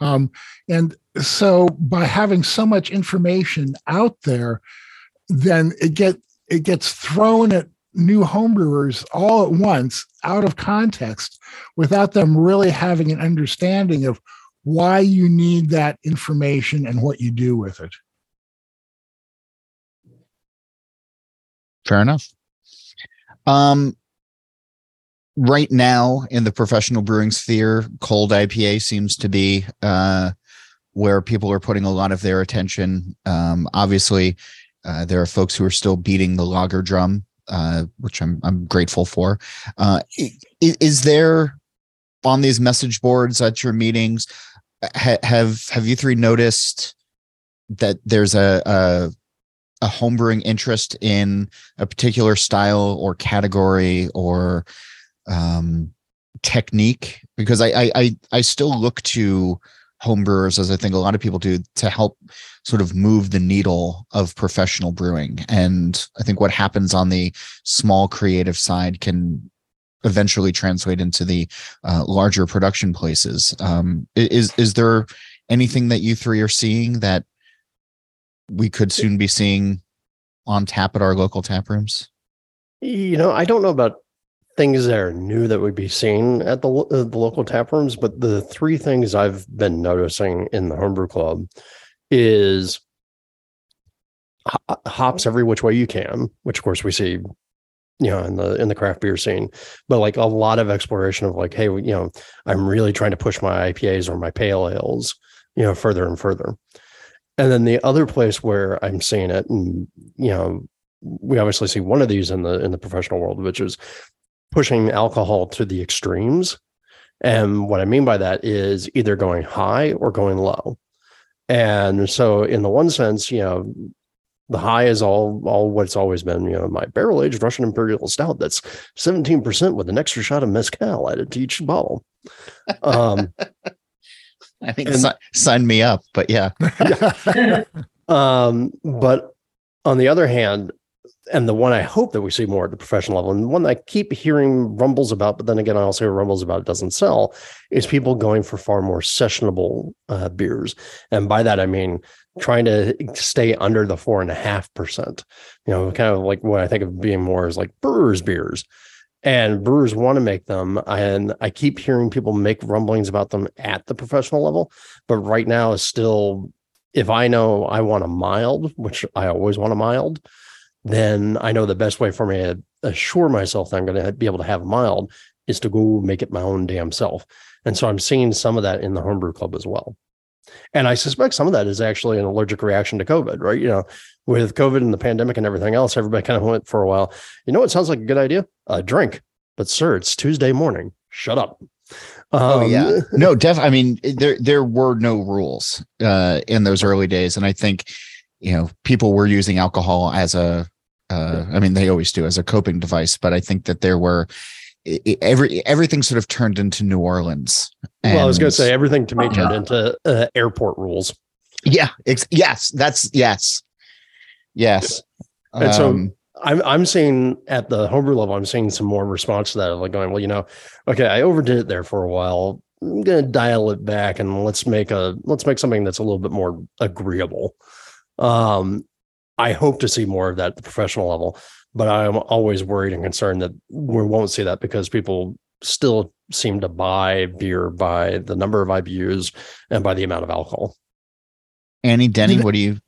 Um, and so by having so much information out there, then it get it gets thrown at new homebrewers all at once out of context without them really having an understanding of why you need that information and what you do with it. Fair enough. Um, right now in the professional brewing sphere, cold IPA seems to be uh, where people are putting a lot of their attention. Um, obviously, uh, there are folks who are still beating the lager drum, uh, which I'm I'm grateful for. Uh, is, there on these message boards at your meetings? Ha, have have you three noticed that there's a, a a homebrewing interest in a particular style or category or um, technique? Because I, I I still look to homebrewers, as I think a lot of people do, to help sort of move the needle of professional brewing. And I think what happens on the small creative side can eventually translate into the uh, larger production places. Um, is is there anything that you three are seeing that we could soon be seeing on tap at our local tap rooms? You know, I don't know about things that are new that we'd be seen at the, uh, the local tap rooms, but the three things I've been noticing in the homebrew club is hops every which way you can, which of course we see you know in the in the craft beer scene. But like a lot of exploration of like hey you know i'm really trying to push my ipas or my pale ales you know further and further. And then the other place where i'm seeing it and you know we obviously see one of these in the in the professional world which is pushing alcohol to the extremes. And what i mean by that is either going high or going low and so in the one sense you know the high is all all what it's always been. You know, my barrel aged Russian Imperial Stout that's seventeen percent with an extra shot of mezcal added to each bottle. Um, I think and, sign, sign me up, but yeah. yeah. um, but on the other hand, and the one I hope that we see more at the professional level, and the one I keep hearing rumbles about, but then again, I also hear rumbles about it doesn't sell, is people going for far more sessionable uh, beers. And by that, I mean trying to stay under the four and a half percent. You know, kind of like what I think of being more is like brewers beers. And brewers want to make them. And I keep hearing people make rumblings about them at the professional level. But right now is still, if I know I want a mild, which I always want a mild, then I know the best way for me to assure myself that I'm going to be able to have a mild is to go make it my own damn self. And so I'm seeing some of that in the homebrew club as well. And I suspect some of that is actually an allergic reaction to COVID, right? You know, with COVID and the pandemic and everything else, everybody kind of went for a while. You know, it sounds like a good idea. A drink, but sir, it's Tuesday morning. Shut up. Um, oh yeah, no, def. I mean, there there were no rules uh, in those early days, and I think you know people were using alcohol as a. Uh, I mean, they always do as a coping device, but I think that there were every everything sort of turned into New Orleans. And, well, I was going to say everything to me turned uh, into uh, airport rules. Yeah. Ex- yes. That's yes. Yes. And um, so I'm I'm seeing at the homebrew level, I'm seeing some more response to that of like going, well, you know, okay, I overdid it there for a while. I'm gonna dial it back and let's make a let's make something that's a little bit more agreeable. Um, I hope to see more of that at the professional level but I'm always worried and concerned that we won't see that because people still seem to buy beer by the number of IBUs and by the amount of alcohol. Annie Denny, what do you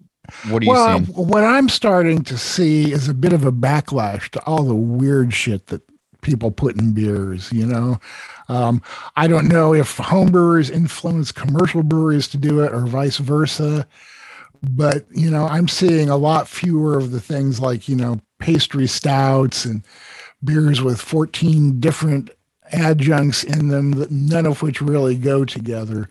what do you well, see? What I'm starting to see is a bit of a backlash to all the weird shit that people put in beers, you know. Um, I don't know if homebrewers influence commercial breweries to do it or vice versa but you know i'm seeing a lot fewer of the things like you know pastry stouts and beers with 14 different adjuncts in them, that none of which really go together.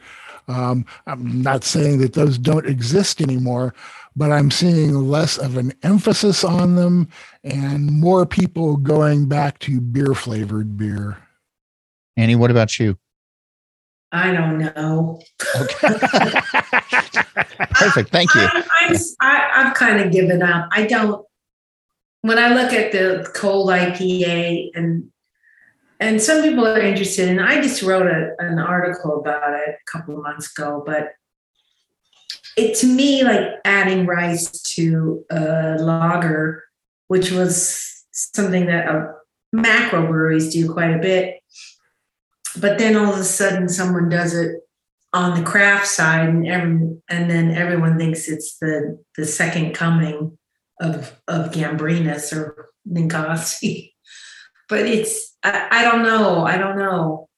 Um, I'm not saying that those don't exist anymore, but I'm seeing less of an emphasis on them and more people going back to beer flavored beer. Annie, what about you? I don't know. Okay. Perfect. Thank you. I, I, I, I've kind of given up. I don't when I look at the cold IPA and and some people are interested, and I just wrote a, an article about it a couple of months ago, but it to me like adding rice to a lager, which was something that uh, macro breweries do quite a bit. But then all of a sudden, someone does it on the craft side, and every, and then everyone thinks it's the the second coming of of Gambrinus or Ninkasi. But it's I, I don't know. I don't know.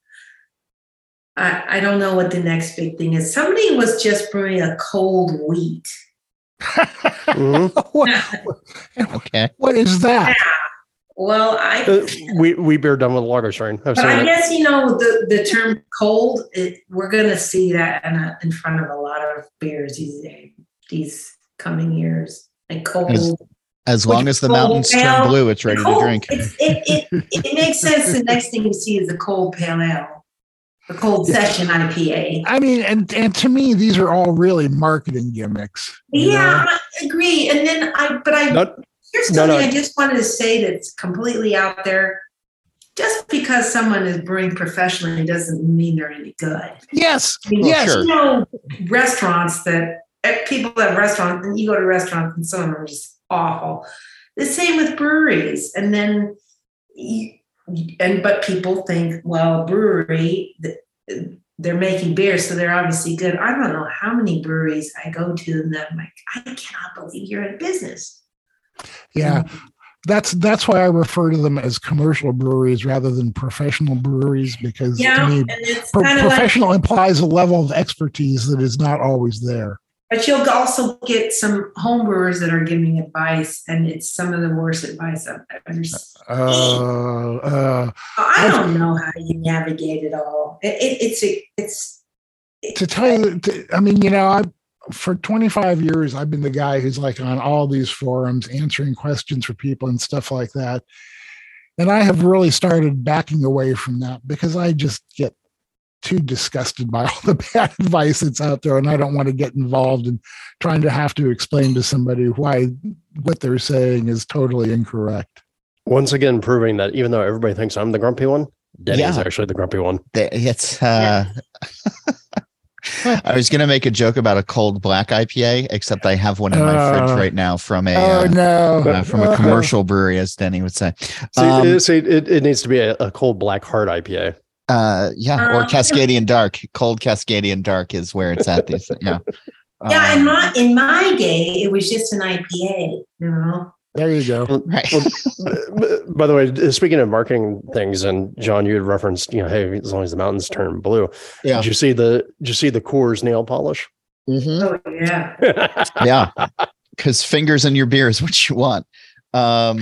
I, I don't know what the next big thing is. Somebody was just brewing a cold wheat. mm-hmm. what, okay. What is that? Yeah. Well, I uh, we we bear done with lager strain. But I it. guess you know the the term cold. It, we're going to see that in, a, in front of a lot of beers these these coming years and cold. As, as long as the mountains ale, turn blue, it's ready cold, to drink. It, it, it, it makes sense. The next thing you see is a cold pale ale, a cold session IPA. I mean, and and to me, these are all really marketing gimmicks. Yeah, know? I agree. And then I, but I Not, here's something no, no. I just wanted to say that's completely out there. Just because someone is brewing professionally doesn't mean they're any good. Yes, I mean, yes. You know, restaurants that Eh, people at restaurants, and you go to restaurants, and some of them are just awful. The same with breweries, and then and but people think, well, brewery, they're making beer, so they're obviously good. I don't know how many breweries I go to, and I'm like, I cannot believe you're in business. Yeah. that's that's why I refer to them as commercial breweries rather than professional breweries because Yeah, to me, pro- of like, professional implies a level of expertise that is not always there. but you'll also get some home brewers that are giving advice, and it's some of the worst advice I've ever. s- Uh, uh, I don't know how you navigate it all. It, it, it's a, it's to tell you, to, I mean, you know, I for 25 years I've been the guy who's like on all these forums answering questions for people and stuff like that. And I have really started backing away from that because I just get too disgusted by all the bad advice that's out there and I don't want to get involved in trying to have to explain to somebody why what they're saying is totally incorrect. Once again, proving that even though everybody thinks I'm the grumpy one, Denny's Yeah. actually the grumpy one. They- It's uh I was gonna make a joke about a cold black IPA, except I have one in my Uh, fridge right now from a oh uh, no. uh, from a commercial brewery, as Denny would say. See, Um, it, see, it, it needs to be a, a cold black hard IPA. Uh, yeah, or Um, Cascadian Dark. Cold Cascadian Dark is where it's at. These, yeah. yeah. In Um, my in my day, it was just an IPA. You know. There you go. right. Well, by the way, speaking of marketing things, and John, you had referenced, you know, hey, as long as the mountains turn blue. Yeah. Did you see the? Did you see the Coors nail polish? Mhm. Oh yeah. Yeah, because fingers in your beer is what you want. Um,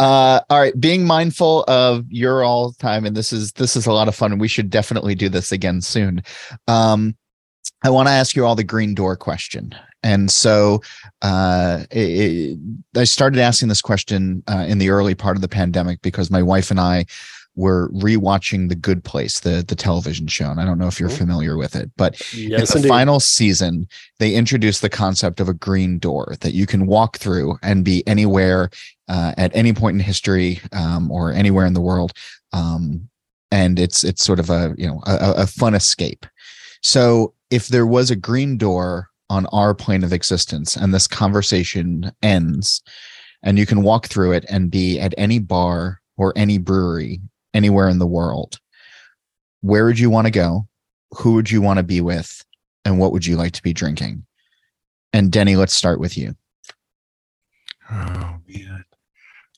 Uh, all right, being mindful of your all time, and this is this is a lot of fun, and we should definitely do this again soon. Um, I want to ask you all the green door question, and so uh, it, I started asking this question uh, in the early part of the pandemic because my wife and I were rewatching The Good Place, the the television show, and I don't know if you're Mhm. familiar with it, but yes, in the indeed. final season, they introduced the concept of a green door that you can walk through and be anywhere uh, at any point in history um, or anywhere in the world, um, and it's it's sort of a you know a, a fun escape. So if there was a green door on our plane of existence and this conversation ends, and you can walk through it and be at any bar or any brewery anywhere in the world, where would you want to go? Who would you want to be with? And what would you like to be drinking? And Denny, let's start with you. Oh man.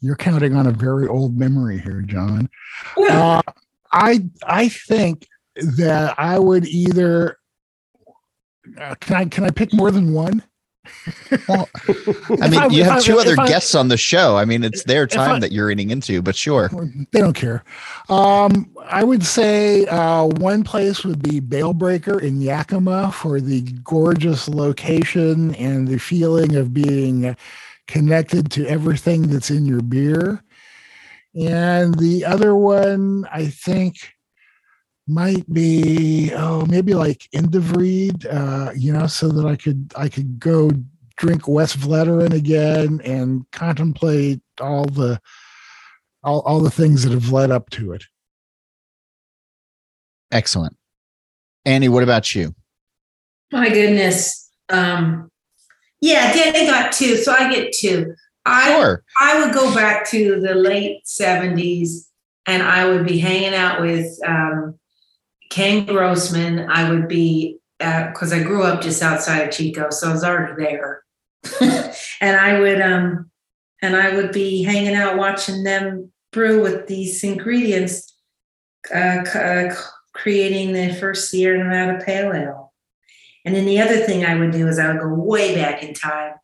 You're counting on a very old memory here, John. Uh, I I think that I would either uh, can I can I pick more than one? Well, I mean, I- you have I- two other I- guests on the show. I mean, it's their time that you're eating into, but sure. They don't care. Um, I would say uh, one place would be Bale Breaker in Yakima for the gorgeous location and the feeling of being connected to everything that's in your beer. And the other one, I think, might be oh maybe like In de Vrede, uh, you know, so that I could I could go drink Westvleteren again and contemplate all the all, all the things that have led up to it. Excellent. Annie, what about you? My goodness. Um, yeah, Danny got two, so I get two. I Sure. I would go back to the late seventies, and I would be hanging out with um, Ken Grossman. I would be because I grew up just outside of Chico, so I was already there, and I would um, and I would be hanging out watching them brew with these ingredients, uh, uh, creating the first Sierra Nevada Pale Ale. And then the other thing I would do is I would go way back in time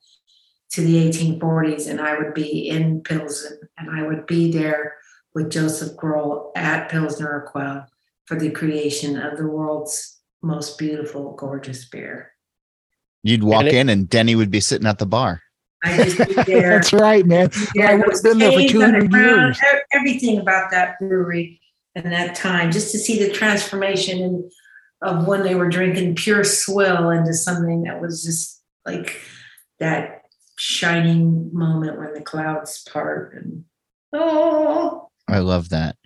to the 1840s and I would be in Pilsen and I would be there with Joseph Groll at Pilsner Urquell for the creation of the world's most beautiful, gorgeous beer. You'd walk And it- in and Denny would be sitting at the bar. I just be there. That's right, man. Yeah, I would have been there for caves 200 underground, years. Everything about that brewery and that time, just to see the transformation in, of when they were drinking pure swill into something that was just like that shining moment when the clouds part and oh I love that.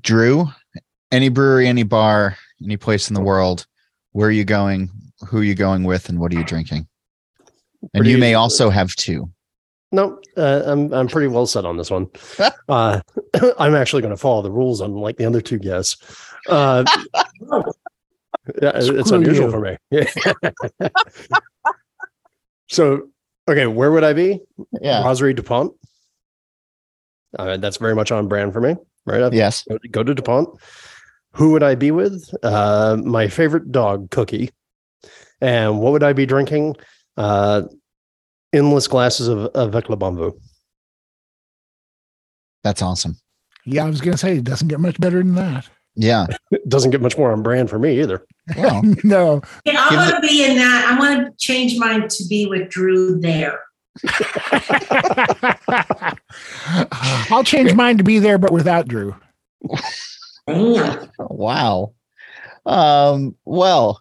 Drew, any brewery, any bar, any place in the world, where are you going? Who are you going with? And what are you drinking? And you may also have two. No, uh, I'm I'm pretty well set on this one. Uh, I'm actually going to follow the rules, unlike the other two guests. Uh, yeah, it's Screw unusual you. for me. so Okay, where would I be? Yeah. Brasserie DuPont. Uh, that's very much on brand for me. Right. I'd Yes. Go, go to DuPont. Who would I be with? Uh, my favorite dog, Cookie. And what would I be drinking? Uh, endless glasses of, of Avec les Bons Voeux. That's awesome. Yeah, I was going to say it doesn't get much better than that. Yeah. It doesn't get much more on brand for me either. Well, no, Yeah, I Give want to be in that. I want to change mine to be with Drew there. I'll change mine to be there, but without Drew. Damn. wow. Um, well,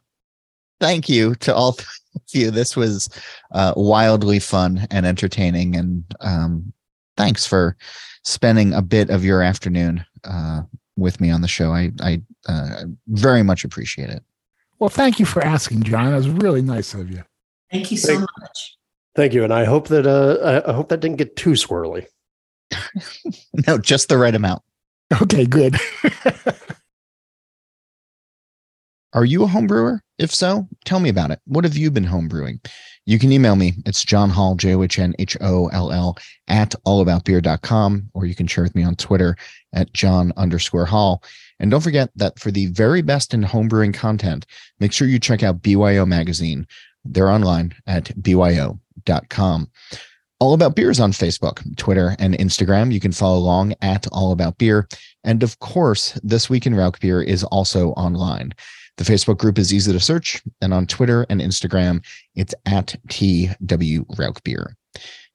thank you to all three of you. This was uh, wildly fun and entertaining. And um, thanks for spending a bit of your afternoon uh, with me on the show. I, I uh, very much appreciate it. Well, thank you for asking, John. That was really nice of you. Thank you so Thank- much. Thank you. And I hope that uh, I- I hope that didn't get too swirly. No, just the right amount. Okay, good. Are you a home brewer? If so, tell me about it. What have you been home brewing? You can email me. It's John Holl, J O H N H O L L, at allaboutbeer.com, or you can share with me on Twitter at John underscore Holl. And don't forget that for the very best in home brewing content, make sure you check out BYO Magazine. They're online at byo.com. All About Beer is on Facebook, Twitter, and Instagram. You can follow along at All About Beer. And of course, This Week in Rauk Beer is also online. The Facebook group is easy to search, and on Twitter and Instagram, it's at TW Rauk Beer.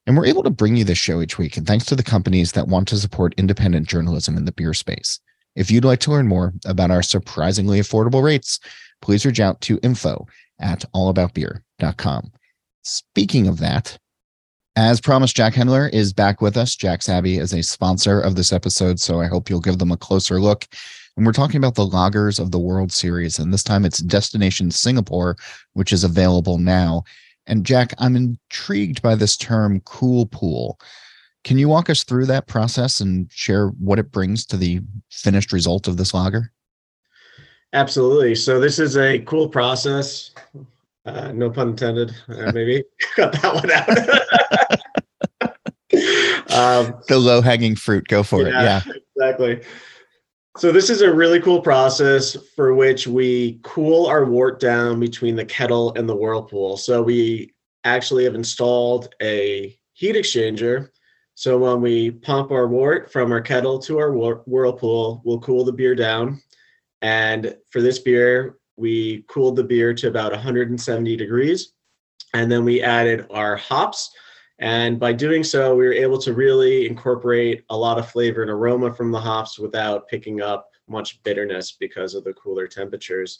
And we're able to bring you this show each week, and thanks to the companies that want to support independent journalism in the beer space. If you'd like to learn more about our surprisingly affordable rates, please reach out to info at allaboutbeer.com. Speaking of that, as promised, Jack Hendler is back with us. Jack's Abby is a sponsor of this episode, so I hope you'll give them a closer look. And we're talking about the loggers of the World Series, and this time it's Destination Singapore, which is available now. And Jack, I'm intrigued by this term cool pool. Can you walk us through that process and share what it brings to the finished result of this lager? Absolutely. So this is a cool process. Uh, no pun intended. Uh, maybe cut that one out. um, The low hanging fruit, go for it. Yeah. exactly. So this is a really cool process for which we cool our wort down between the kettle and the whirlpool. So we actually have installed a heat exchanger. So when we pump our wort from our kettle to our whirlpool, we'll cool the beer down. And for this beer, we cooled the beer to about 170 degrees. And then we added our hops. And by doing so, we were able to really incorporate a lot of flavor and aroma from the hops without picking up much bitterness because of the cooler temperatures.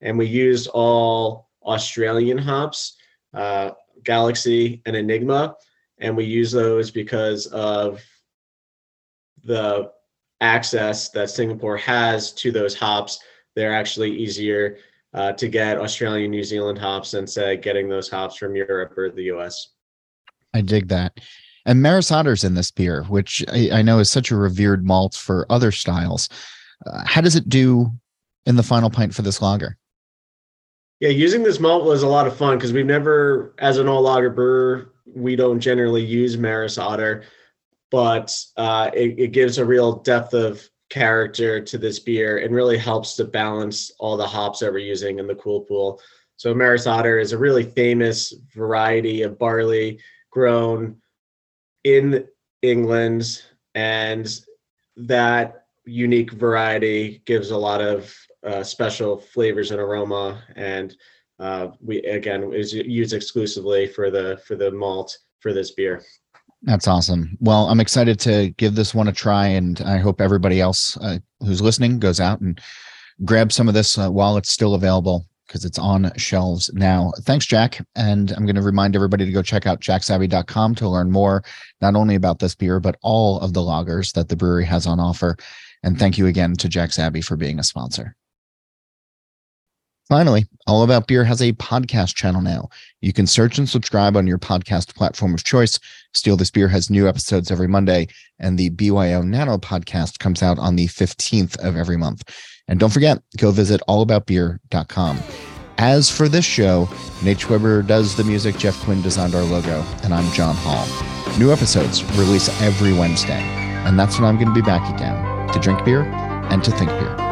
And we used all Australian hops, uh, Galaxy and Enigma. And we use those because of the access that Singapore has to those hops. They're actually easier uh, to get Australian, New Zealand hops than say getting those hops from Europe or the US. I dig that. And Maris Otter's in this beer, which I, I know is such a revered malt for other styles. Uh, how does it do in the final pint for this lager? Yeah, using this malt was a lot of fun because we've never, as an all lager brewer, we don't generally use Maris Otter, but uh, it, it gives a real depth of character to this beer and really helps to balance all the hops that we're using in the cool pool. So Maris Otter is a really famous variety of barley grown in England, and that unique variety gives a lot of uh, special flavors and aroma. And uh, we again is used exclusively for the for the malt for this beer. That's awesome. Well, I'm excited to give this one a try, and I hope everybody else uh, who's listening goes out and grab some of this uh, while it's still available because it's on shelves now. Thanks, Jack. And I'm going to remind everybody to go check out jacksabbey.com to learn more, not only about this beer, but all of the lagers that the brewery has on offer. And thank you again to Jack's Abby for being a sponsor. Finally, All About Beer has a podcast channel now. You can search and subscribe on your podcast platform of choice. Steal This Beer has new episodes every Monday, and the BYO Nano podcast comes out on the 15th of every month. And don't forget, go visit allaboutbeer.com. As for this show, Nate Weber does the music, Jeff Quinn designed our logo, and I'm John Holl. New episodes release every Wednesday, and that's when I'm going to be back again to drink beer and to think beer.